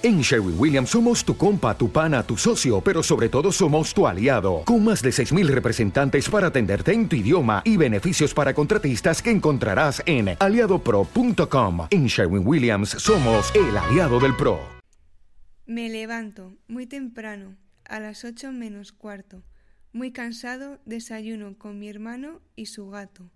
En Sherwin Williams somos tu compa, tu pana, tu socio, pero sobre todo somos tu aliado, con más de 6.000 representantes para atenderte en tu idioma y beneficios para contratistas que encontrarás en aliadopro.com. En Sherwin Williams somos el aliado del PRO. Me levanto muy temprano, a las 8 menos cuarto. Muy cansado, desayuno con mi hermano y su gato.